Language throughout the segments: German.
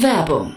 Werbung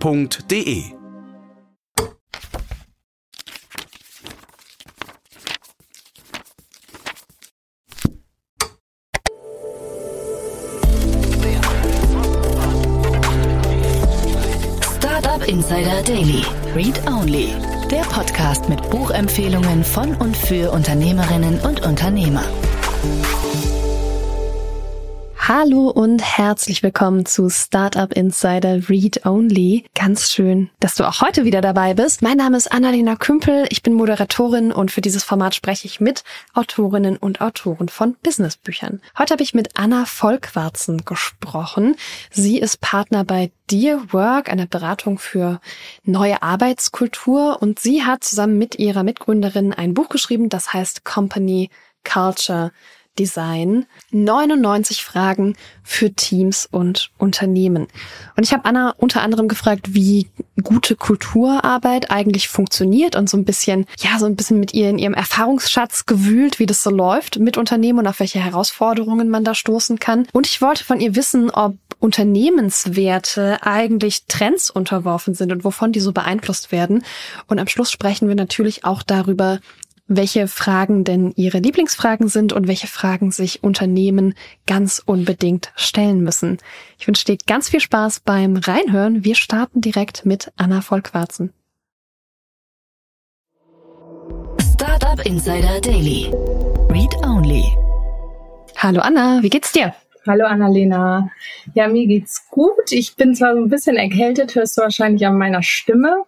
f.de. Startup Insider Daily. Read Only. Der Podcast mit Buchempfehlungen von und für Unternehmerinnen und Unternehmer. Hallo und herzlich willkommen zu Startup Insider Read Only. Ganz schön, dass du auch heute wieder dabei bist. Mein Name ist Annalena Kümpel, ich bin Moderatorin und für dieses Format spreche ich mit Autorinnen und Autoren von Businessbüchern. Heute habe ich mit Anna Volkwarzen gesprochen. Sie ist Partner bei Dear Work, einer Beratung für neue Arbeitskultur und sie hat zusammen mit ihrer Mitgründerin ein Buch geschrieben, das heißt Company Culture Design 99 Fragen für Teams und Unternehmen. Und ich habe Anna unter anderem gefragt, wie gute Kulturarbeit eigentlich funktioniert und so ein bisschen, ja, so ein bisschen mit ihr in ihrem Erfahrungsschatz gewühlt, wie das so läuft mit Unternehmen und auf welche Herausforderungen man da stoßen kann. Und ich wollte von ihr wissen, ob Unternehmenswerte eigentlich Trends unterworfen sind und wovon die so beeinflusst werden. Und am Schluss sprechen wir natürlich auch darüber, welche Fragen denn Ihre Lieblingsfragen sind und welche Fragen sich Unternehmen ganz unbedingt stellen müssen. Ich wünsche dir ganz viel Spaß beim Reinhören. Wir starten direkt mit Anna Vollquarzen. Startup Insider Daily. Read Only. Hallo Anna, wie geht's dir? Hallo Annalena. Ja, mir geht's gut. Ich bin zwar so ein bisschen erkältet, hörst du wahrscheinlich an meiner Stimme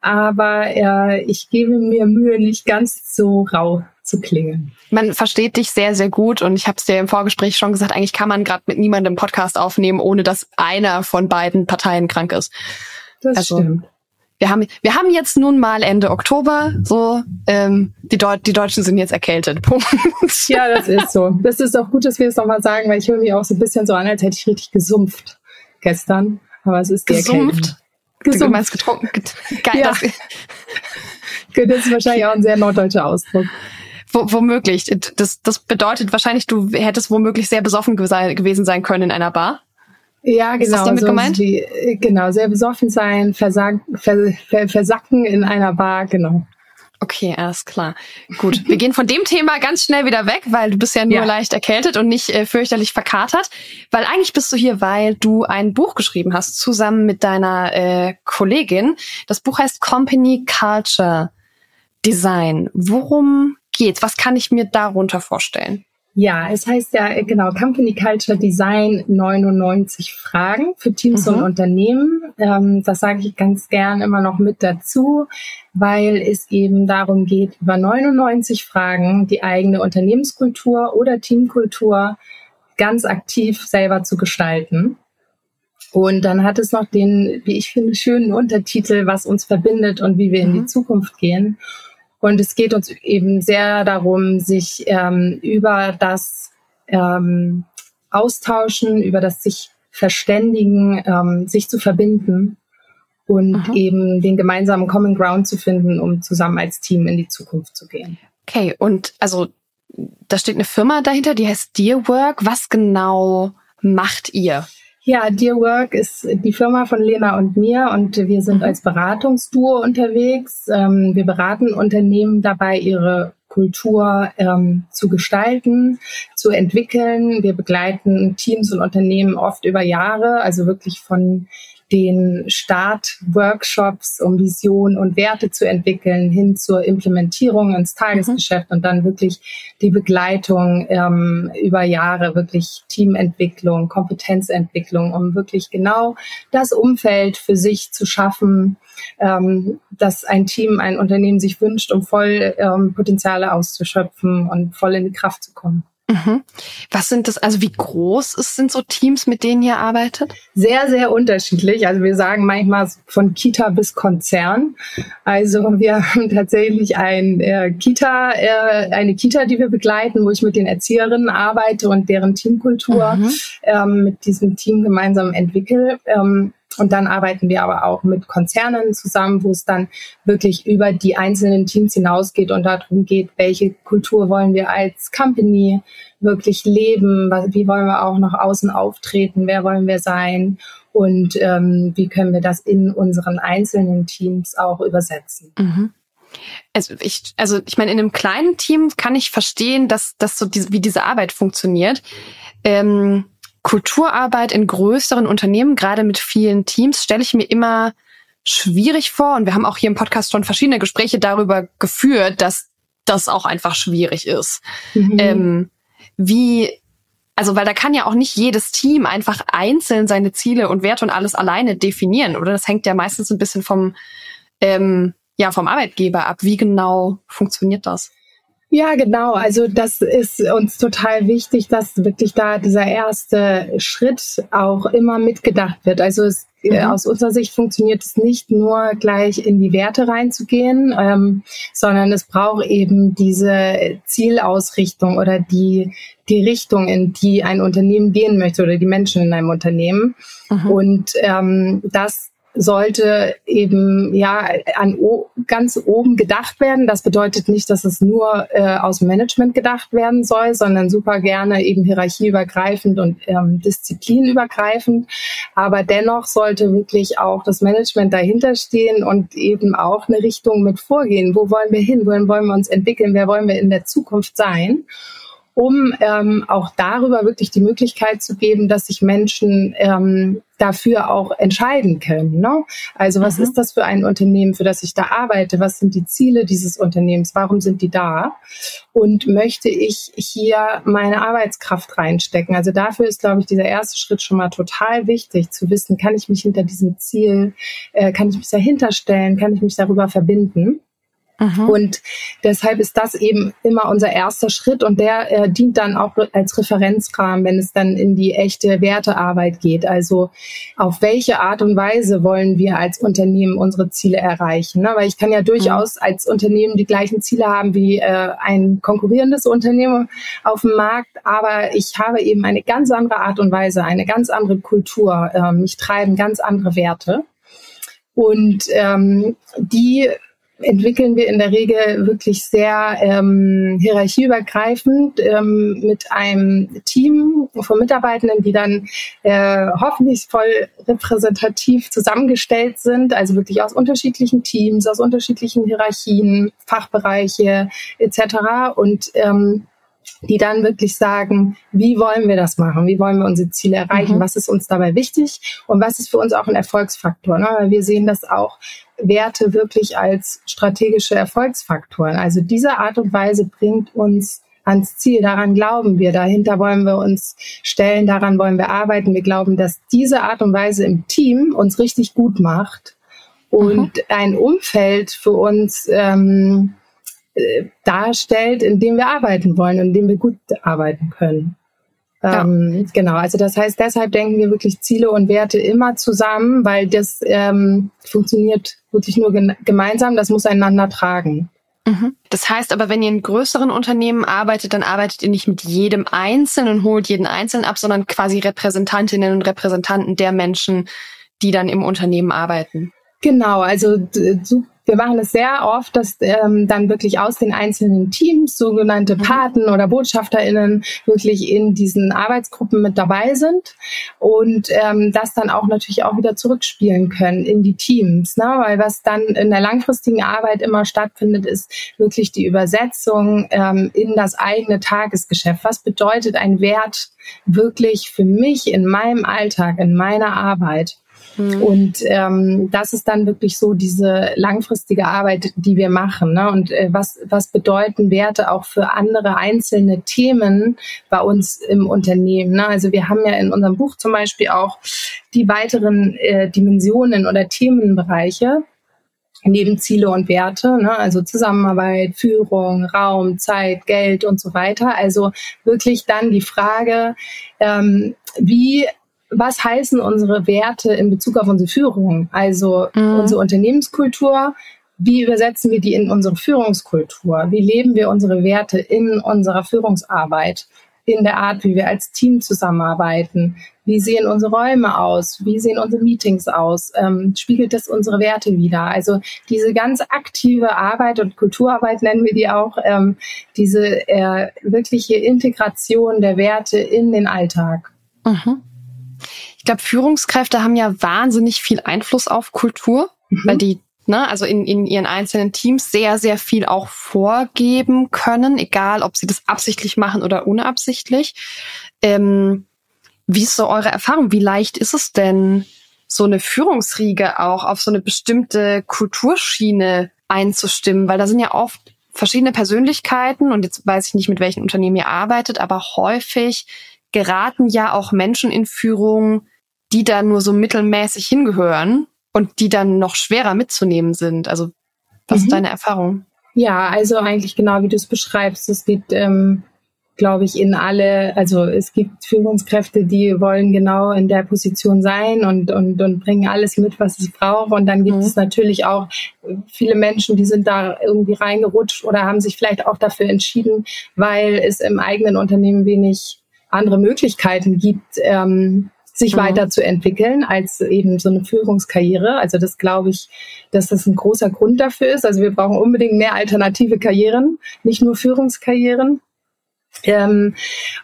aber äh, ich gebe mir Mühe, nicht ganz so rau zu klingen. Man versteht dich sehr, sehr gut und ich habe es dir im Vorgespräch schon gesagt, eigentlich kann man gerade mit niemandem Podcast aufnehmen, ohne dass einer von beiden Parteien krank ist. Das also, stimmt. Wir haben, wir haben jetzt nun mal Ende Oktober, so ähm, die, Deu die Deutschen sind jetzt erkältet. Punkt. Ja, das ist so. Das ist auch gut, dass wir es nochmal sagen, weil ich höre mich auch so ein bisschen so an, als hätte ich richtig gesumpft gestern. Aber es ist die gesumpft. Erkältung. Gesund. Du meinst getrunken. Geil. Ja. Das, das ist wahrscheinlich auch ein sehr norddeutscher Ausdruck. W womöglich. Das, das bedeutet wahrscheinlich, du hättest womöglich sehr besoffen gewesen sein können in einer Bar. Ja, genau. Ist das damit so gemeint? Die, genau, sehr besoffen sein, versack, vers, versacken in einer Bar, genau. Okay, alles klar. Gut, wir gehen von dem Thema ganz schnell wieder weg, weil du bist ja nur ja. leicht erkältet und nicht äh, fürchterlich verkatert. Weil eigentlich bist du hier, weil du ein Buch geschrieben hast, zusammen mit deiner äh, Kollegin. Das Buch heißt Company Culture Design. Worum geht's? Was kann ich mir darunter vorstellen? Ja, es heißt ja äh, genau Company Culture Design 99 Fragen für Teams mhm. und Unternehmen. Ähm, das sage ich ganz gern immer noch mit dazu, weil es eben darum geht, über 99 Fragen die eigene Unternehmenskultur oder Teamkultur ganz aktiv selber zu gestalten. Und dann hat es noch den, wie ich finde, schönen Untertitel, was uns verbindet und wie wir in die mhm. Zukunft gehen. Und es geht uns eben sehr darum, sich ähm, über das ähm, Austauschen, über das sich verständigen, ähm, sich zu verbinden und Aha. eben den gemeinsamen Common Ground zu finden, um zusammen als Team in die Zukunft zu gehen. Okay, und also da steht eine Firma dahinter, die heißt Dearwork. Was genau macht ihr? Ja, Dear Work ist die Firma von Lena und mir und wir sind als Beratungsduo unterwegs. Ähm, wir beraten Unternehmen dabei, ihre Kultur ähm, zu gestalten, zu entwickeln. Wir begleiten Teams und Unternehmen oft über Jahre, also wirklich von den Start-Workshops, um Visionen und Werte zu entwickeln, hin zur Implementierung ins Tagesgeschäft mhm. und dann wirklich die Begleitung ähm, über Jahre, wirklich Teamentwicklung, Kompetenzentwicklung, um wirklich genau das Umfeld für sich zu schaffen, ähm, dass ein Team, ein Unternehmen sich wünscht, um voll ähm, Potenziale auszuschöpfen und voll in die Kraft zu kommen. Mhm. Was sind das, also wie groß ist, sind so Teams, mit denen ihr arbeitet? Sehr, sehr unterschiedlich. Also wir sagen manchmal von Kita bis Konzern. Also wir haben tatsächlich ein äh, Kita, äh, eine Kita, die wir begleiten, wo ich mit den Erzieherinnen arbeite und deren Teamkultur mhm. ähm, mit diesem Team gemeinsam entwickle. Ähm, und dann arbeiten wir aber auch mit Konzernen zusammen, wo es dann wirklich über die einzelnen Teams hinausgeht und darum geht, welche Kultur wollen wir als Company wirklich leben, wie wollen wir auch nach außen auftreten, wer wollen wir sein und ähm, wie können wir das in unseren einzelnen Teams auch übersetzen. Mhm. Also ich, also ich meine, in einem kleinen Team kann ich verstehen, dass, dass so diese, wie diese Arbeit funktioniert. Ähm, Kulturarbeit in größeren Unternehmen, gerade mit vielen Teams, stelle ich mir immer schwierig vor. Und wir haben auch hier im Podcast schon verschiedene Gespräche darüber geführt, dass das auch einfach schwierig ist. Mhm. Ähm, wie, also weil da kann ja auch nicht jedes Team einfach einzeln seine Ziele und Werte und alles alleine definieren, oder? Das hängt ja meistens ein bisschen vom, ähm, ja, vom Arbeitgeber ab. Wie genau funktioniert das? Ja, genau. Also das ist uns total wichtig, dass wirklich da dieser erste Schritt auch immer mitgedacht wird. Also es, äh, mhm. aus unserer Sicht funktioniert es nicht nur gleich in die Werte reinzugehen, ähm, sondern es braucht eben diese Zielausrichtung oder die, die Richtung, in die ein Unternehmen gehen möchte oder die Menschen in einem Unternehmen. Mhm. Und ähm, das sollte eben ja an ganz oben gedacht werden. Das bedeutet nicht, dass es nur äh, aus Management gedacht werden soll, sondern super gerne eben hierarchieübergreifend und ähm, disziplinübergreifend. Aber dennoch sollte wirklich auch das Management dahinter stehen und eben auch eine Richtung mit vorgehen. Wo wollen wir hin? Wohin wollen wir uns entwickeln? Wer wollen wir in der Zukunft sein? um ähm, auch darüber wirklich die Möglichkeit zu geben, dass sich Menschen ähm, dafür auch entscheiden können. Ne? Also was mhm. ist das für ein Unternehmen, für das ich da arbeite? Was sind die Ziele dieses Unternehmens? Warum sind die da? Und möchte ich hier meine Arbeitskraft reinstecken? Also dafür ist, glaube ich, dieser erste Schritt schon mal total wichtig, zu wissen, kann ich mich hinter diesem Ziel, äh, kann ich mich dahinter stellen, kann ich mich darüber verbinden? Mhm. Und deshalb ist das eben immer unser erster Schritt und der äh, dient dann auch als Referenzrahmen, wenn es dann in die echte Wertearbeit geht. Also auf welche Art und Weise wollen wir als Unternehmen unsere Ziele erreichen? Ne? Weil ich kann ja durchaus mhm. als Unternehmen die gleichen Ziele haben wie äh, ein konkurrierendes Unternehmen auf dem Markt, aber ich habe eben eine ganz andere Art und Weise, eine ganz andere Kultur. Äh, mich treiben ganz andere Werte. Und ähm, die entwickeln wir in der Regel wirklich sehr ähm, hierarchieübergreifend ähm, mit einem Team von Mitarbeitenden, die dann äh, hoffentlich voll repräsentativ zusammengestellt sind, also wirklich aus unterschiedlichen Teams, aus unterschiedlichen Hierarchien, Fachbereiche etc. Und ähm, die dann wirklich sagen, wie wollen wir das machen? Wie wollen wir unsere Ziele erreichen? Mhm. Was ist uns dabei wichtig? Und was ist für uns auch ein Erfolgsfaktor? Ne? Weil wir sehen das auch Werte wirklich als strategische Erfolgsfaktoren. Also diese Art und Weise bringt uns ans Ziel. Daran glauben wir. Dahinter wollen wir uns stellen. Daran wollen wir arbeiten. Wir glauben, dass diese Art und Weise im Team uns richtig gut macht und mhm. ein Umfeld für uns ähm, äh, darstellt, in dem wir arbeiten wollen, in dem wir gut arbeiten können. Ja. Ähm, genau, also das heißt, deshalb denken wir wirklich Ziele und Werte immer zusammen, weil das ähm, funktioniert wirklich nur gemeinsam, das muss einander tragen. Mhm. Das heißt aber, wenn ihr in größeren Unternehmen arbeitet, dann arbeitet ihr nicht mit jedem Einzelnen und holt jeden Einzelnen ab, sondern quasi Repräsentantinnen und Repräsentanten der Menschen, die dann im Unternehmen arbeiten. Genau, also wir machen es sehr oft, dass ähm, dann wirklich aus den einzelnen Teams sogenannte mhm. Paten oder BotschafterInnen wirklich in diesen Arbeitsgruppen mit dabei sind und ähm, das dann auch natürlich auch wieder zurückspielen können in die Teams. Ne? Weil was dann in der langfristigen Arbeit immer stattfindet, ist wirklich die Übersetzung ähm, in das eigene Tagesgeschäft. Was bedeutet ein Wert wirklich für mich in meinem Alltag, in meiner Arbeit? Mhm. Und ähm, das ist dann wirklich so diese langfristige Arbeit, die wir machen. Ne? Und äh, was, was bedeuten Werte auch für andere einzelne Themen bei uns im Unternehmen? Ne? Also wir haben ja in unserem Buch zum Beispiel auch die weiteren äh, Dimensionen oder Themenbereiche. neben Ziele und Werte, ne, also Zusammenarbeit, Führung, Raum, Zeit, Geld und so weiter. Also wirklich dann die Frage, ähm, wie was heißen unsere Werte in Bezug auf unsere Führung? Also mhm. unsere Unternehmenskultur, wie übersetzen wir die in unsere Führungskultur? Wie leben wir unsere Werte in unserer Führungsarbeit? In der Art, wie wir als Team zusammenarbeiten? Wie sehen unsere Räume aus? Wie sehen unsere Meetings aus? Ähm, spiegelt das unsere Werte wieder? Also diese ganz aktive Arbeit und Kulturarbeit nennen wir die auch, ähm, diese äh, wirkliche Integration der Werte in den Alltag. Mhm. Ich glaube, Führungskräfte haben ja wahnsinnig viel Einfluss auf Kultur, mhm. weil die ne, also in, in ihren einzelnen Teams sehr, sehr viel auch vorgeben können, egal ob sie das absichtlich machen oder unabsichtlich. Ähm, wie ist so eure Erfahrung? Wie leicht ist es denn, so eine Führungsriege auch auf so eine bestimmte Kulturschiene einzustimmen? Weil da sind ja oft verschiedene Persönlichkeiten und jetzt weiß ich nicht, mit welchen Unternehmen ihr arbeitet, aber häufig geraten ja auch Menschen in Führung, die da nur so mittelmäßig hingehören und die dann noch schwerer mitzunehmen sind. Also was mhm. ist deine Erfahrung? Ja, also eigentlich genau wie du es beschreibst. Es geht, ähm, glaube ich, in alle, also es gibt Führungskräfte, die wollen genau in der Position sein und, und, und bringen alles mit, was es braucht. Und dann gibt mhm. es natürlich auch viele Menschen, die sind da irgendwie reingerutscht oder haben sich vielleicht auch dafür entschieden, weil es im eigenen Unternehmen wenig andere Möglichkeiten gibt, ähm, sich mhm. weiterzuentwickeln als eben so eine Führungskarriere. Also das glaube ich, dass das ein großer Grund dafür ist. Also wir brauchen unbedingt mehr alternative Karrieren, nicht nur Führungskarrieren. Ähm,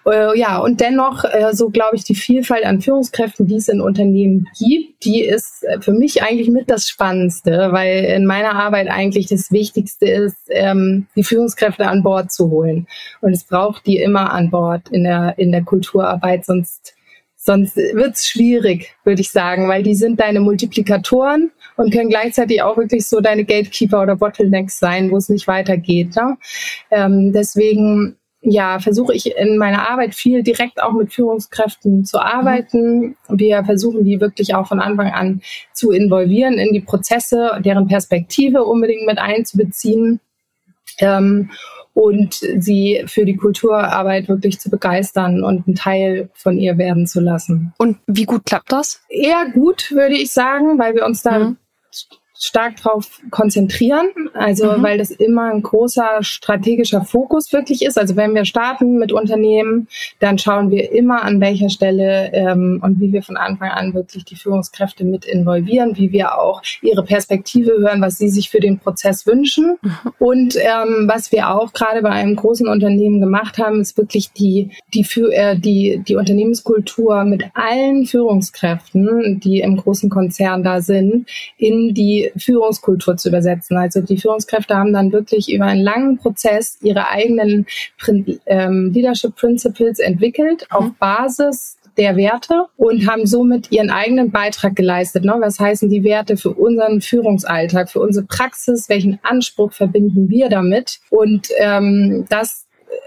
äh, ja, und dennoch, äh, so glaube ich, die Vielfalt an Führungskräften, die es in Unternehmen gibt, die ist äh, für mich eigentlich mit das Spannendste, weil in meiner Arbeit eigentlich das Wichtigste ist, ähm, die Führungskräfte an Bord zu holen. Und es braucht die immer an Bord in der, in der Kulturarbeit, sonst Sonst wird's schwierig, würde ich sagen, weil die sind deine Multiplikatoren und können gleichzeitig auch wirklich so deine Gatekeeper oder Bottlenecks sein, wo es nicht weitergeht. Ne? Ähm, deswegen ja, versuche ich in meiner Arbeit viel direkt auch mit Führungskräften zu arbeiten. Wir versuchen die wirklich auch von Anfang an zu involvieren in die Prozesse, deren Perspektive unbedingt mit einzubeziehen. Ähm, und sie für die Kulturarbeit wirklich zu begeistern und ein Teil von ihr werden zu lassen. Und wie gut klappt das? Eher gut, würde ich sagen, weil wir uns da mhm stark darauf konzentrieren, also mhm. weil das immer ein großer strategischer Fokus wirklich ist. Also wenn wir starten mit Unternehmen, dann schauen wir immer an welcher Stelle ähm, und wie wir von Anfang an wirklich die Führungskräfte mit involvieren, wie wir auch ihre Perspektive hören, was sie sich für den Prozess wünschen. Mhm. Und ähm, was wir auch gerade bei einem großen Unternehmen gemacht haben, ist wirklich die die für äh, die die Unternehmenskultur mit allen Führungskräften, die im großen Konzern da sind, in die Führungskultur zu übersetzen. Also die Führungskräfte haben dann wirklich über einen langen Prozess ihre eigenen Prin ähm, Leadership Principles entwickelt mhm. auf Basis der Werte und haben somit ihren eigenen Beitrag geleistet. Ne? Was heißen die Werte für unseren Führungsalltag, für unsere Praxis? Welchen Anspruch verbinden wir damit? Und ähm, das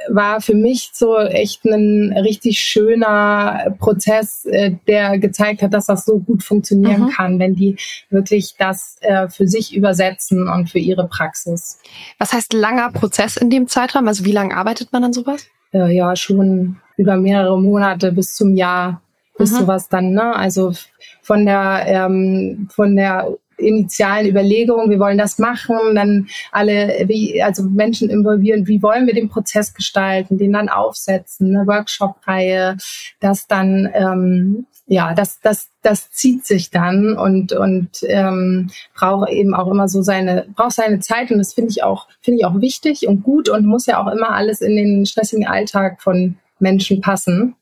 war für mich so echt ein richtig schöner Prozess, äh, der gezeigt hat, dass das so gut funktionieren mhm. kann, wenn die wirklich das äh, für sich übersetzen und für ihre Praxis. Was heißt langer Prozess in dem Zeitraum? Also wie lange arbeitet man an sowas? Äh, ja, schon über mehrere Monate bis zum Jahr bis mhm. sowas dann, ne? Also von der ähm, von der initialen Überlegungen, wir wollen das machen, dann alle, wie, also Menschen involvieren, wie wollen wir den Prozess gestalten, den dann aufsetzen, eine Workshop-Reihe, das dann, ähm, ja, das, das, das zieht sich dann und, und ähm, braucht eben auch immer so seine, braucht seine Zeit und das finde ich auch, finde ich auch wichtig und gut und muss ja auch immer alles in den stressigen Alltag von Menschen passen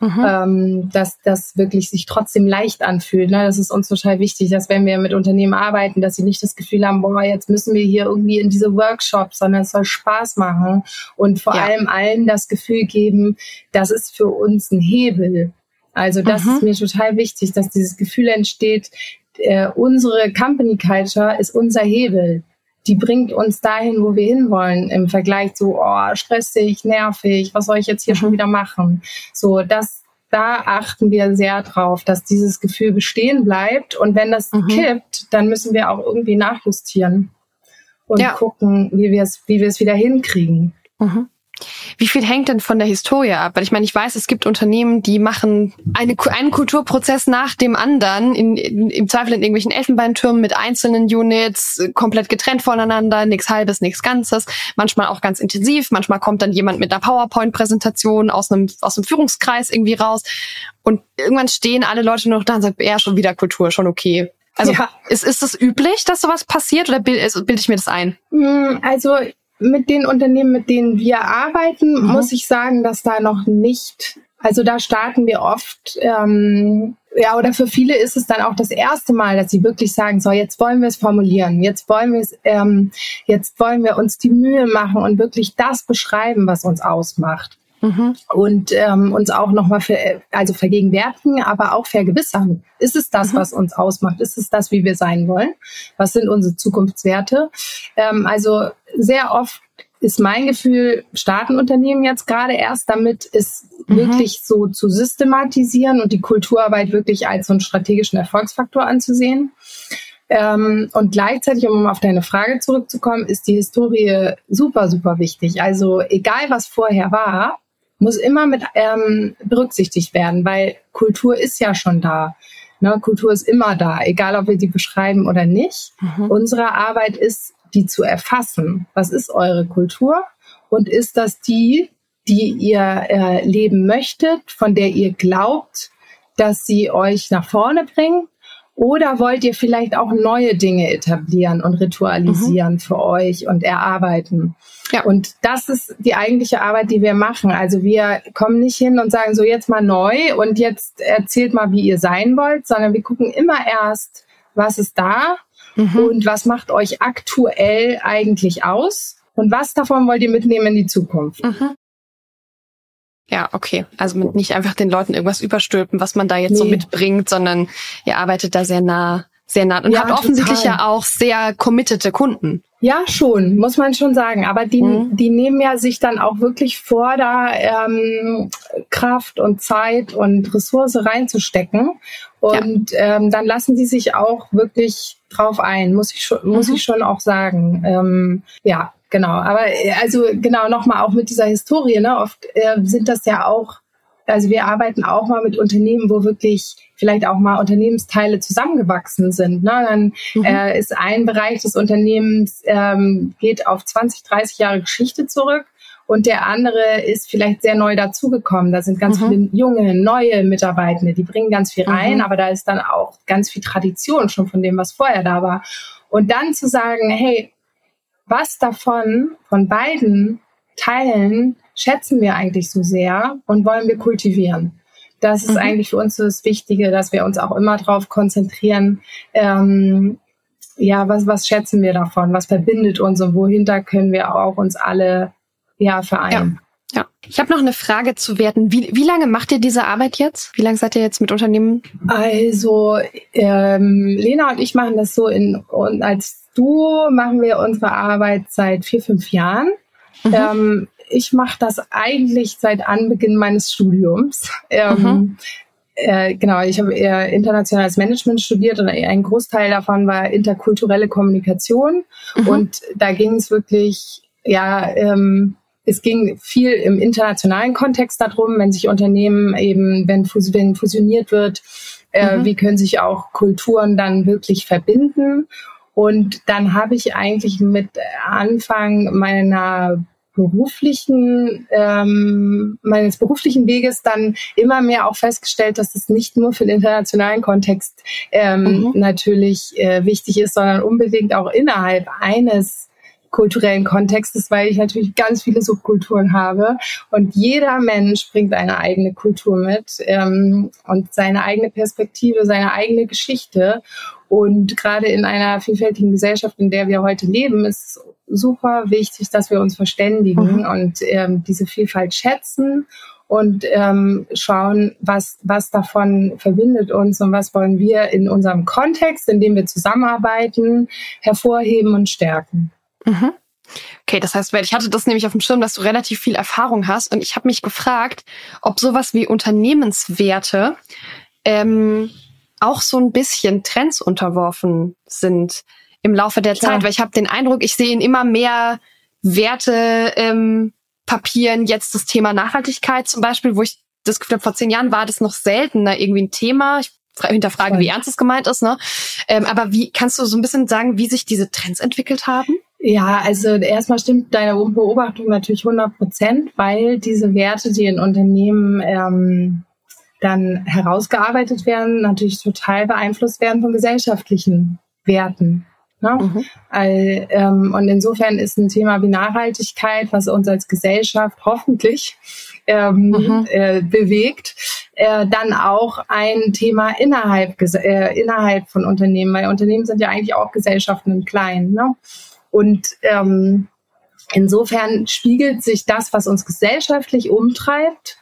mhm. ähm, dass das wirklich sich trotzdem leicht anfühlt. Ne? Das ist uns total wichtig, dass wenn wir mit Unternehmen arbeiten, dass sie nicht das Gefühl haben, boah, jetzt müssen wir hier irgendwie in diese Workshops, sondern es soll Spaß machen und vor ja. allem allen das Gefühl geben, das ist für uns ein Hebel. Also das mhm. ist mir total wichtig, dass dieses Gefühl entsteht, äh, unsere Company Culture ist unser Hebel die bringt uns dahin, wo wir hinwollen, im Vergleich zu, oh, stressig, nervig, was soll ich jetzt hier schon wieder machen? So, das, da achten wir sehr drauf, dass dieses Gefühl bestehen bleibt. Und wenn das mhm. kippt, dann müssen wir auch irgendwie nachjustieren und ja. gucken, wie wir es, wie wir es wieder hinkriegen. Mhm. Wie viel hängt denn von der Historie ab? Weil ich meine, ich weiß, es gibt Unternehmen, die machen eine, einen Kulturprozess nach dem anderen, in, in, im Zweifel in irgendwelchen Elfenbeintürmen mit einzelnen Units, komplett getrennt voneinander, nichts Halbes, nichts Ganzes, manchmal auch ganz intensiv, manchmal kommt dann jemand mit einer PowerPoint-Präsentation aus einem, aus einem Führungskreis irgendwie raus und irgendwann stehen alle Leute nur noch da und sagen, ja, schon wieder Kultur, schon okay. Also ja. ist, ist das üblich, dass sowas passiert oder bilde bild ich mir das ein? Mm, also mit den Unternehmen, mit denen wir arbeiten, mhm. muss ich sagen, dass da noch nicht, also da starten wir oft, ähm, ja, oder für viele ist es dann auch das erste Mal, dass sie wirklich sagen, so, jetzt wollen wir es formulieren, jetzt wollen wir es, ähm, jetzt wollen wir uns die Mühe machen und wirklich das beschreiben, was uns ausmacht. Mhm. Und ähm, uns auch nochmal für, also vergegenwärtigen, aber auch vergewissern. Ist es das, mhm. was uns ausmacht? Ist es das, wie wir sein wollen? Was sind unsere Zukunftswerte? Ähm, also sehr oft ist mein Gefühl, starten Unternehmen jetzt gerade erst damit, es mhm. wirklich so zu systematisieren und die Kulturarbeit wirklich als so einen strategischen Erfolgsfaktor anzusehen. Ähm, und gleichzeitig, um auf deine Frage zurückzukommen, ist die Historie super, super wichtig. Also egal, was vorher war, muss immer mit ähm, berücksichtigt werden, weil Kultur ist ja schon da. Ne? Kultur ist immer da, egal ob wir die beschreiben oder nicht. Mhm. Unsere Arbeit ist, die zu erfassen. Was ist eure Kultur? Und ist das die, die ihr äh, leben möchtet, von der ihr glaubt, dass sie euch nach vorne bringt? Oder wollt ihr vielleicht auch neue Dinge etablieren und ritualisieren mhm. für euch und erarbeiten? Ja. Und das ist die eigentliche Arbeit, die wir machen. Also wir kommen nicht hin und sagen so jetzt mal neu und jetzt erzählt mal, wie ihr sein wollt, sondern wir gucken immer erst, was ist da mhm. und was macht euch aktuell eigentlich aus und was davon wollt ihr mitnehmen in die Zukunft. Mhm. Ja, okay. Also nicht einfach den Leuten irgendwas überstülpen, was man da jetzt nee. so mitbringt, sondern ihr arbeitet da sehr nah, sehr nah und ja, habt offensichtlich total. ja auch sehr committete Kunden. Ja, schon, muss man schon sagen. Aber die, mhm. die nehmen ja sich dann auch wirklich vor, da ähm, Kraft und Zeit und Ressource reinzustecken. Und ja. ähm, dann lassen die sich auch wirklich drauf ein, muss ich schon, mhm. muss ich schon auch sagen. Ähm, ja, genau. Aber äh, also genau nochmal auch mit dieser Historie. Ne? Oft äh, sind das ja auch also wir arbeiten auch mal mit Unternehmen, wo wirklich vielleicht auch mal Unternehmensteile zusammengewachsen sind. Ne? Dann mhm. äh, ist ein Bereich des Unternehmens ähm, geht auf 20, 30 Jahre Geschichte zurück und der andere ist vielleicht sehr neu dazugekommen. Da sind ganz mhm. viele junge, neue Mitarbeitende, die bringen ganz viel rein, mhm. aber da ist dann auch ganz viel Tradition schon von dem, was vorher da war. Und dann zu sagen, hey, was davon von beiden Teilen schätzen wir eigentlich so sehr und wollen wir kultivieren. Das ist mhm. eigentlich für uns so das Wichtige, dass wir uns auch immer darauf konzentrieren, ähm, ja, was, was schätzen wir davon? Was verbindet uns und wohinter können wir auch uns alle ja, vereinen? Ja. ja. Ich habe noch eine Frage zu Werten. Wie, wie lange macht ihr diese Arbeit jetzt? Wie lange seid ihr jetzt mit Unternehmen? Also ähm, Lena und ich machen das so in und als Duo machen wir unsere Arbeit seit vier, fünf Jahren. Mhm. Ähm, ich mache das eigentlich seit Anbeginn meines Studiums. Ähm, äh, genau, ich habe eher internationales Management studiert und ein Großteil davon war interkulturelle Kommunikation. Mhm. Und da ging es wirklich, ja, ähm, es ging viel im internationalen Kontext darum, wenn sich Unternehmen eben, wenn, fus wenn fusioniert wird, äh, mhm. wie können sich auch Kulturen dann wirklich verbinden. Und dann habe ich eigentlich mit Anfang meiner beruflichen, ähm, meines beruflichen Weges dann immer mehr auch festgestellt, dass es nicht nur für den internationalen Kontext ähm, mhm. natürlich äh, wichtig ist, sondern unbedingt auch innerhalb eines kulturellen Kontextes, weil ich natürlich ganz viele Subkulturen habe und jeder Mensch bringt eine eigene Kultur mit ähm, und seine eigene Perspektive, seine eigene Geschichte. Und gerade in einer vielfältigen Gesellschaft, in der wir heute leben, ist super wichtig, dass wir uns verständigen mhm. und ähm, diese Vielfalt schätzen und ähm, schauen, was, was davon verbindet uns und was wollen wir in unserem Kontext, in dem wir zusammenarbeiten, hervorheben und stärken. Mhm. Okay, das heißt, ich hatte das nämlich auf dem Schirm, dass du relativ viel Erfahrung hast und ich habe mich gefragt, ob sowas wie Unternehmenswerte ähm, auch so ein bisschen Trends unterworfen sind im Laufe der Klar. Zeit, weil ich habe den Eindruck, ich sehe in immer mehr Werte ähm, Papieren jetzt das Thema Nachhaltigkeit zum Beispiel, wo ich das Gefühl habe, vor zehn Jahren war das noch seltener irgendwie ein Thema. Ich hinterfrage, wie ernst es gemeint ist, ne? Ähm, aber wie kannst du so ein bisschen sagen, wie sich diese Trends entwickelt haben? Ja, also erstmal stimmt deine Beobachtung natürlich 100 Prozent, weil diese Werte, die in Unternehmen ähm, dann herausgearbeitet werden, natürlich total beeinflusst werden von gesellschaftlichen Werten. Ne? Mhm. All, ähm, und insofern ist ein Thema wie Nachhaltigkeit, was uns als Gesellschaft hoffentlich ähm, mhm. äh, bewegt, äh, dann auch ein Thema innerhalb, äh, innerhalb von Unternehmen, weil Unternehmen sind ja eigentlich auch Gesellschaften im Kleinen. Ne? Und ähm, insofern spiegelt sich das, was uns gesellschaftlich umtreibt,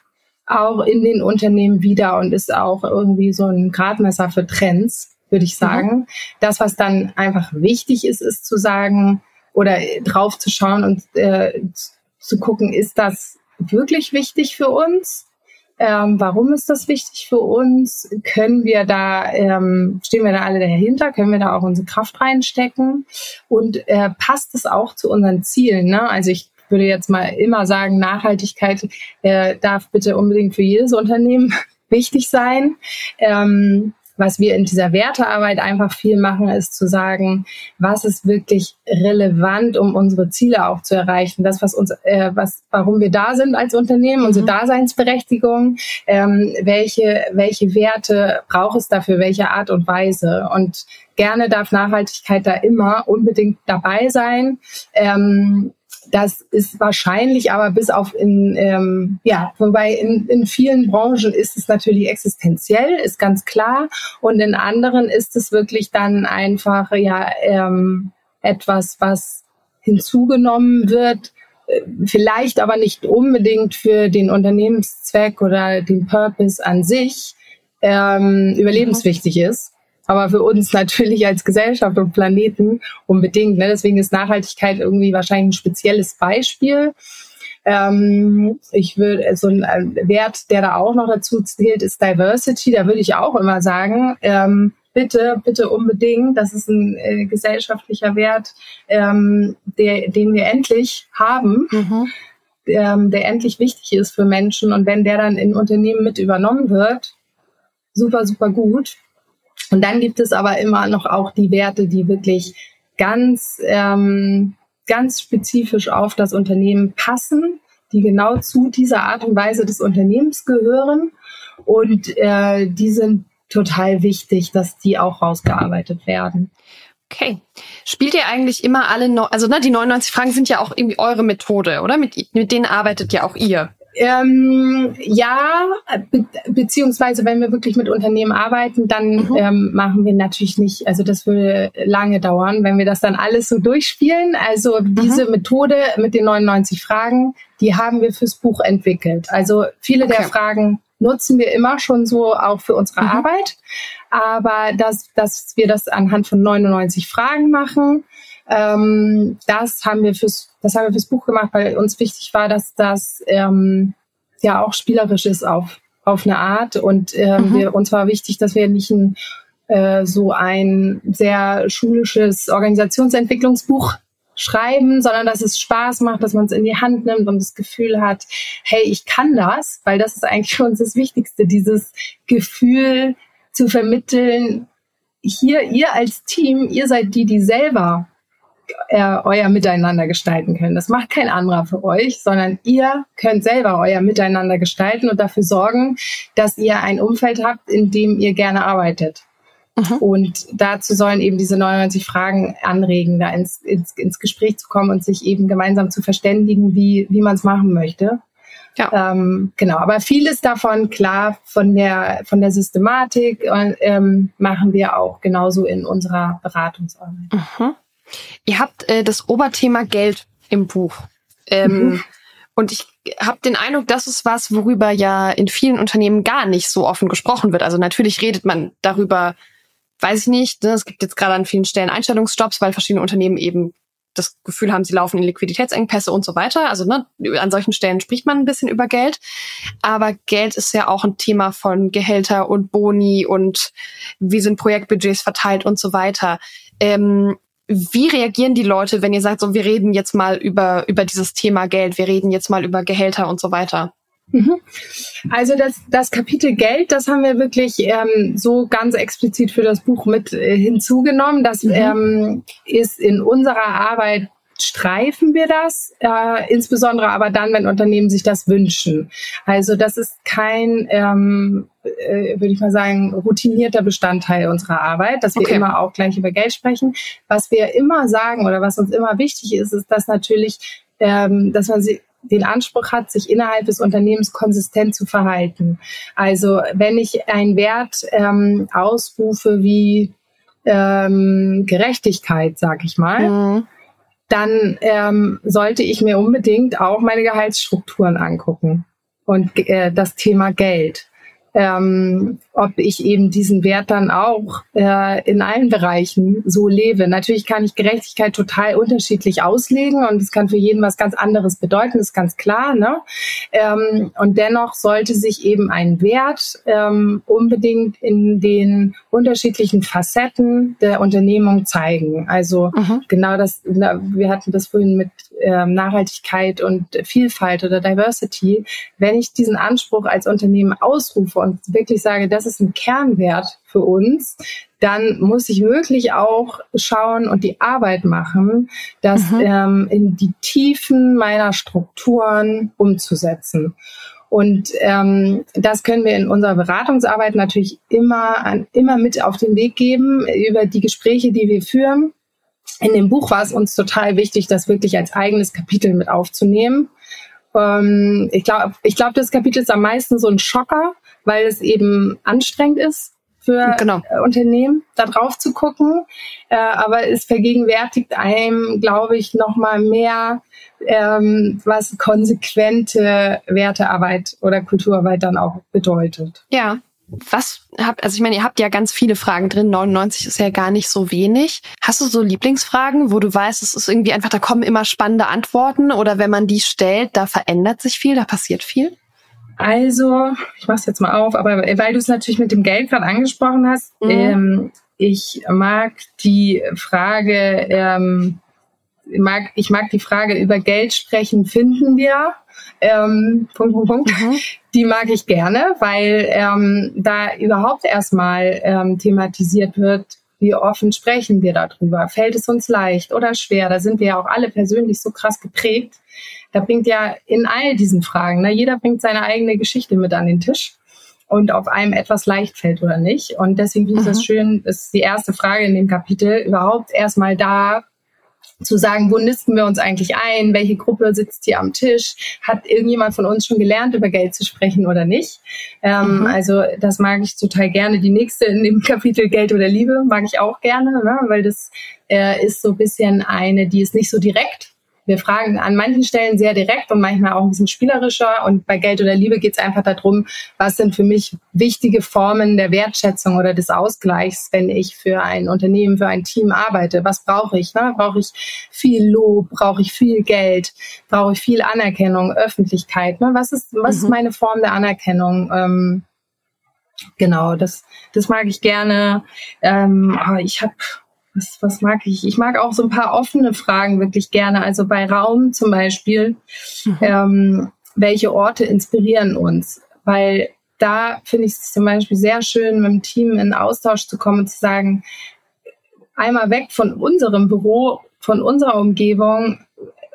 auch in den Unternehmen wieder und ist auch irgendwie so ein Gradmesser für Trends, würde ich mhm. sagen. Mhm. Das, was dann einfach wichtig ist, ist zu sagen oder drauf zu schauen und äh, zu gucken, ist das wirklich wichtig für uns? Ähm, warum ist das wichtig für uns? Können wir da, ähm, stehen wir da alle dahinter? Können wir da auch unsere Kraft reinstecken? Und äh, passt es auch zu unseren Zielen? Ne? Also ich würde jetzt mal immer sagen, Nachhaltigkeit äh, darf bitte unbedingt für jedes Unternehmen wichtig sein. Ähm, was wir in dieser Wertearbeit einfach viel machen, ist zu sagen, was ist wirklich relevant, um unsere Ziele auch zu erreichen. Das, was uns, äh, was, warum wir da sind als Unternehmen, unsere mhm. Daseinsberechtigung, ähm, welche, welche Werte braucht es dafür, welche Art und Weise. Und gerne darf Nachhaltigkeit da immer unbedingt dabei sein. Ähm, das ist wahrscheinlich aber bis auf in, ähm, ja, wobei in, in vielen Branchen ist es natürlich existenziell, ist ganz klar. Und in anderen ist es wirklich dann einfach, ja, ähm, etwas, was hinzugenommen wird, vielleicht aber nicht unbedingt für den Unternehmenszweck oder den Purpose an sich ähm, überlebenswichtig ist aber für uns natürlich als Gesellschaft und Planeten unbedingt. Ne? Deswegen ist Nachhaltigkeit irgendwie wahrscheinlich ein spezielles Beispiel. Ähm, ich würde, so ein Wert, der da auch noch dazu zählt, ist Diversity. Da würde ich auch immer sagen, ähm, bitte, bitte unbedingt. Das ist ein äh, gesellschaftlicher Wert, ähm, der, den wir endlich haben. Mhm. Ähm, der endlich wichtig ist für Menschen. Und wenn der dann in Unternehmen mit übernommen wird, super, super gut. Und dann gibt es aber immer noch auch die Werte, die wirklich ganz, ähm, ganz spezifisch auf das Unternehmen passen, die genau zu dieser Art und Weise des Unternehmens gehören. Und äh, die sind total wichtig, dass die auch rausgearbeitet werden. Okay. Spielt ihr eigentlich immer alle, no also ne, die 99 Fragen sind ja auch irgendwie eure Methode, oder? Mit, mit denen arbeitet ja auch ihr. Ähm, ja, be beziehungsweise wenn wir wirklich mit Unternehmen arbeiten, dann mhm. ähm, machen wir natürlich nicht, also das würde lange dauern, wenn wir das dann alles so durchspielen. Also mhm. diese Methode mit den 99 Fragen, die haben wir fürs Buch entwickelt. Also viele okay. der Fragen nutzen wir immer schon so auch für unsere mhm. Arbeit, aber dass, dass wir das anhand von 99 Fragen machen, ähm, das haben wir fürs, das haben wir fürs Buch gemacht, weil uns wichtig war, dass das ähm, ja auch spielerisch ist auf auf eine Art und ähm, mhm. wir, uns war wichtig, dass wir nicht ein äh, so ein sehr schulisches Organisationsentwicklungsbuch schreiben, sondern dass es Spaß macht, dass man es in die Hand nimmt und das Gefühl hat, hey, ich kann das, weil das ist eigentlich für uns das Wichtigste, dieses Gefühl zu vermitteln, hier, ihr als Team, ihr seid die, die selber äh, euer Miteinander gestalten können. Das macht kein anderer für euch, sondern ihr könnt selber euer Miteinander gestalten und dafür sorgen, dass ihr ein Umfeld habt, in dem ihr gerne arbeitet. Mhm. Und dazu sollen eben diese 99 Fragen anregen, da ins, ins, ins Gespräch zu kommen und sich eben gemeinsam zu verständigen, wie, wie man es machen möchte. Ja. Ähm, genau, aber vieles davon, klar, von der, von der Systematik ähm, machen wir auch genauso in unserer Beratungsarbeit. Mhm. Ihr habt äh, das Oberthema Geld im Buch. Ähm, mhm. Und ich habe den Eindruck, das ist was, worüber ja in vielen Unternehmen gar nicht so offen gesprochen wird. Also natürlich redet man darüber, weiß ich nicht, ne, es gibt jetzt gerade an vielen Stellen Einstellungsjobs, weil verschiedene Unternehmen eben das Gefühl haben, sie laufen in Liquiditätsengpässe und so weiter. Also ne, an solchen Stellen spricht man ein bisschen über Geld. Aber Geld ist ja auch ein Thema von Gehälter und Boni und wie sind Projektbudgets verteilt und so weiter. Ähm, wie reagieren die Leute, wenn ihr sagt, so wir reden jetzt mal über, über dieses Thema Geld, wir reden jetzt mal über Gehälter und so weiter? Mhm. Also das, das Kapitel Geld, das haben wir wirklich ähm, so ganz explizit für das Buch mit äh, hinzugenommen. Das mhm. ähm, ist in unserer Arbeit streifen wir das, äh, insbesondere aber dann, wenn Unternehmen sich das wünschen. Also das ist kein, ähm, äh, würde ich mal sagen, routinierter Bestandteil unserer Arbeit, dass wir okay. immer auch gleich über Geld sprechen. Was wir immer sagen oder was uns immer wichtig ist, ist, dass natürlich, ähm, dass man sie den Anspruch hat, sich innerhalb des Unternehmens konsistent zu verhalten. Also wenn ich einen Wert ähm, ausrufe wie ähm, Gerechtigkeit, sag ich mal, mhm. Dann ähm, sollte ich mir unbedingt auch meine Gehaltsstrukturen angucken und äh, das Thema Geld ähm, ob ich eben diesen Wert dann auch äh, in allen Bereichen so lebe. Natürlich kann ich Gerechtigkeit total unterschiedlich auslegen und es kann für jeden was ganz anderes bedeuten, ist ganz klar. Ne? Ähm, und dennoch sollte sich eben ein Wert ähm, unbedingt in den unterschiedlichen Facetten der Unternehmung zeigen. Also mhm. genau das, wir hatten das vorhin mit ähm, Nachhaltigkeit und Vielfalt oder Diversity. Wenn ich diesen Anspruch als Unternehmen ausrufe und wirklich sage, das ist ein Kernwert für uns, dann muss ich wirklich auch schauen und die Arbeit machen, das mhm. ähm, in die Tiefen meiner Strukturen umzusetzen. Und ähm, das können wir in unserer Beratungsarbeit natürlich immer, an, immer mit auf den Weg geben über die Gespräche, die wir führen. In dem Buch war es uns total wichtig, das wirklich als eigenes Kapitel mit aufzunehmen. Ähm, ich glaube, ich glaub, das Kapitel ist am meisten so ein Schocker, weil es eben anstrengend ist für genau. Äh, Unternehmen, da drauf zu gucken. Äh, aber es vergegenwärtigt einem, glaube ich, noch mal mehr, ähm, was konsequente Wertearbeit oder Kulturarbeit dann auch bedeutet. Ja. Was habt, also ich meine, ihr habt ja ganz viele Fragen drin, 99 ist ja gar nicht so wenig. Hast du so Lieblingsfragen, wo du weißt, es ist irgendwie einfach, da kommen immer spannende Antworten oder wenn man die stellt, da verändert sich viel, da passiert viel? Also, ich mache es jetzt mal auf, aber weil du es natürlich mit dem Geld gerade angesprochen hast, mhm. ähm, ich mag die Frage, ähm, mag, ich mag die Frage über Geld sprechen, finden wir. Ähm, Punkt, Punkt, Punkt. Mhm. Die mag ich gerne, weil ähm, da überhaupt erstmal ähm, thematisiert wird, wie offen sprechen wir darüber? Fällt es uns leicht oder schwer? Da sind wir ja auch alle persönlich so krass geprägt da bringt ja in all diesen Fragen, ne, jeder bringt seine eigene Geschichte mit an den Tisch und ob einem etwas leicht fällt oder nicht. Und deswegen finde ich das mhm. schön, ist die erste Frage in dem Kapitel überhaupt erstmal da zu sagen, wo nisten wir uns eigentlich ein, welche Gruppe sitzt hier am Tisch, hat irgendjemand von uns schon gelernt, über Geld zu sprechen oder nicht. Ähm, mhm. Also das mag ich total gerne. Die nächste in dem Kapitel Geld oder Liebe mag ich auch gerne, ne? weil das äh, ist so ein bisschen eine, die ist nicht so direkt, wir fragen an manchen Stellen sehr direkt und manchmal auch ein bisschen spielerischer. Und bei Geld oder Liebe geht es einfach darum, was sind für mich wichtige Formen der Wertschätzung oder des Ausgleichs, wenn ich für ein Unternehmen, für ein Team arbeite. Was brauche ich? Ne? Brauche ich viel Lob? Brauche ich viel Geld? Brauche ich viel Anerkennung, Öffentlichkeit? Ne? Was ist, was mhm. ist meine Form der Anerkennung? Ähm, genau, das, das mag ich gerne. Ähm, ich habe was, was mag ich? Ich mag auch so ein paar offene Fragen wirklich gerne. Also bei Raum zum Beispiel, mhm. ähm, welche Orte inspirieren uns? Weil da finde ich es zum Beispiel sehr schön, mit dem Team in Austausch zu kommen und zu sagen, einmal weg von unserem Büro, von unserer Umgebung,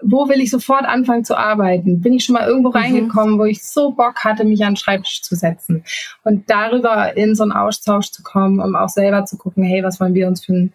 wo will ich sofort anfangen zu arbeiten? Bin ich schon mal irgendwo mhm. reingekommen, wo ich so Bock hatte, mich an den Schreibtisch zu setzen? Und darüber in so einen Austausch zu kommen, um auch selber zu gucken, hey, was wollen wir uns für ein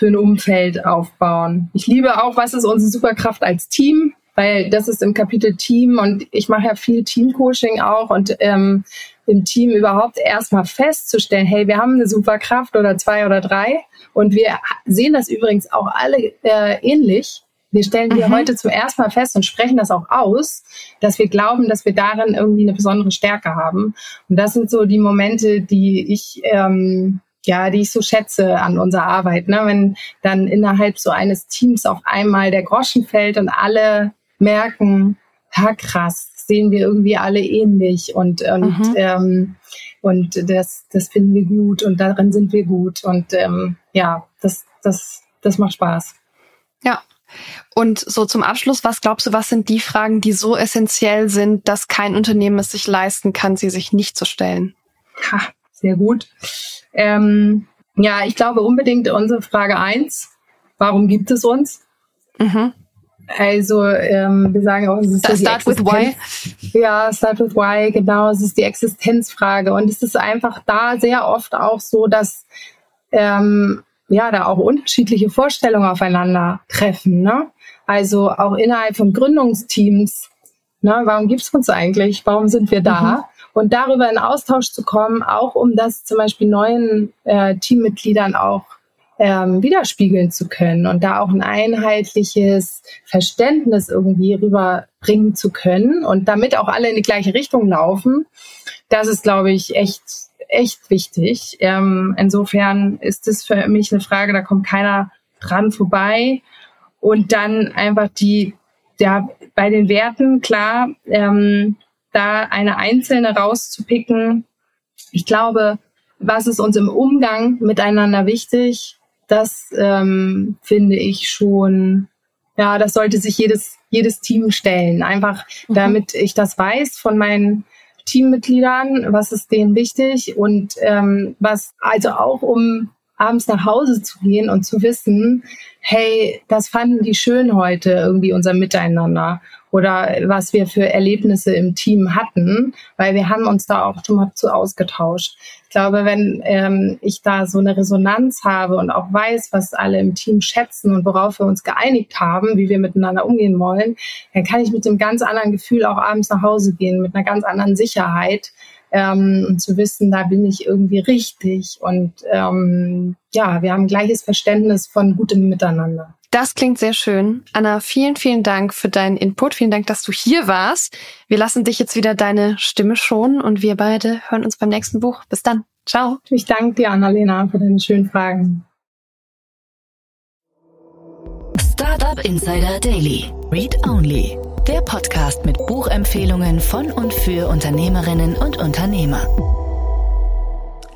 für ein Umfeld aufbauen. Ich liebe auch, was ist unsere Superkraft als Team, weil das ist im Kapitel Team und ich mache ja viel Teamcoaching auch und ähm, im Team überhaupt erstmal festzustellen, hey, wir haben eine Superkraft oder zwei oder drei und wir sehen das übrigens auch alle äh, ähnlich. Wir stellen hier mhm. heute zum ersten Mal fest und sprechen das auch aus, dass wir glauben, dass wir darin irgendwie eine besondere Stärke haben. Und das sind so die Momente, die ich ähm, ja, die ich so schätze an unserer Arbeit. Ne? Wenn dann innerhalb so eines Teams auf einmal der Groschen fällt und alle merken, ha krass, sehen wir irgendwie alle ähnlich und und mhm. ähm, und das das finden wir gut und darin sind wir gut und ähm, ja, das das das macht Spaß. Ja. Und so zum Abschluss, was glaubst du, was sind die Fragen, die so essentiell sind, dass kein Unternehmen es sich leisten kann, sie sich nicht zu stellen? Ha, sehr gut. Ähm, ja, ich glaube unbedingt unsere Frage eins: Warum gibt es uns? Mhm. Also wir sagen auch, es ist so Start with why. Ja, Start with why, genau. Es ist die Existenzfrage. Und es ist einfach da sehr oft auch so, dass ähm, ja da auch unterschiedliche Vorstellungen aufeinander treffen. Ne? Also auch innerhalb von Gründungsteams. Ne? Warum gibt's uns eigentlich? Warum sind wir da? Mhm und darüber in Austausch zu kommen, auch um das zum Beispiel neuen äh, Teammitgliedern auch ähm, widerspiegeln zu können und da auch ein einheitliches Verständnis irgendwie rüberbringen zu können und damit auch alle in die gleiche Richtung laufen, das ist, glaube ich, echt echt wichtig. Ähm, insofern ist es für mich eine Frage, da kommt keiner dran vorbei. Und dann einfach die, ja, bei den Werten, klar, ähm, da eine einzelne rauszupicken. Ich glaube, was ist uns im Umgang miteinander wichtig? Das ähm, finde ich schon, ja, das sollte sich jedes, jedes Team stellen. Einfach mhm. damit ich das weiß von meinen Teammitgliedern, was ist denen wichtig und ähm, was also auch um abends nach Hause zu gehen und zu wissen, hey, das fanden die schön heute, irgendwie unser Miteinander oder was wir für Erlebnisse im Team hatten, weil wir haben uns da auch schon mal zu ausgetauscht. Ich glaube, wenn ähm, ich da so eine Resonanz habe und auch weiß, was alle im Team schätzen und worauf wir uns geeinigt haben, wie wir miteinander umgehen wollen, dann kann ich mit einem ganz anderen Gefühl auch abends nach Hause gehen, mit einer ganz anderen Sicherheit, ähm, und zu wissen, da bin ich irgendwie richtig. Und ähm, ja, wir haben gleiches Verständnis von gutem Miteinander. Das klingt sehr schön. Anna, vielen, vielen Dank für deinen Input. Vielen Dank, dass du hier warst. Wir lassen dich jetzt wieder deine Stimme schonen und wir beide hören uns beim nächsten Buch. Bis dann. Ciao. Ich danke dir, Annalena, für deine schönen Fragen. Startup Insider Daily. Read Only. Der Podcast mit Buchempfehlungen von und für Unternehmerinnen und Unternehmer.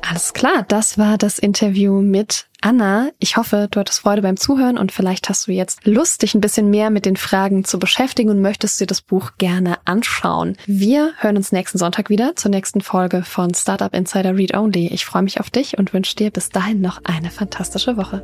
Alles klar, das war das Interview mit Anna. Ich hoffe, du hattest Freude beim Zuhören und vielleicht hast du jetzt Lust, dich ein bisschen mehr mit den Fragen zu beschäftigen und möchtest dir das Buch gerne anschauen. Wir hören uns nächsten Sonntag wieder zur nächsten Folge von Startup Insider Read Only. Ich freue mich auf dich und wünsche dir bis dahin noch eine fantastische Woche.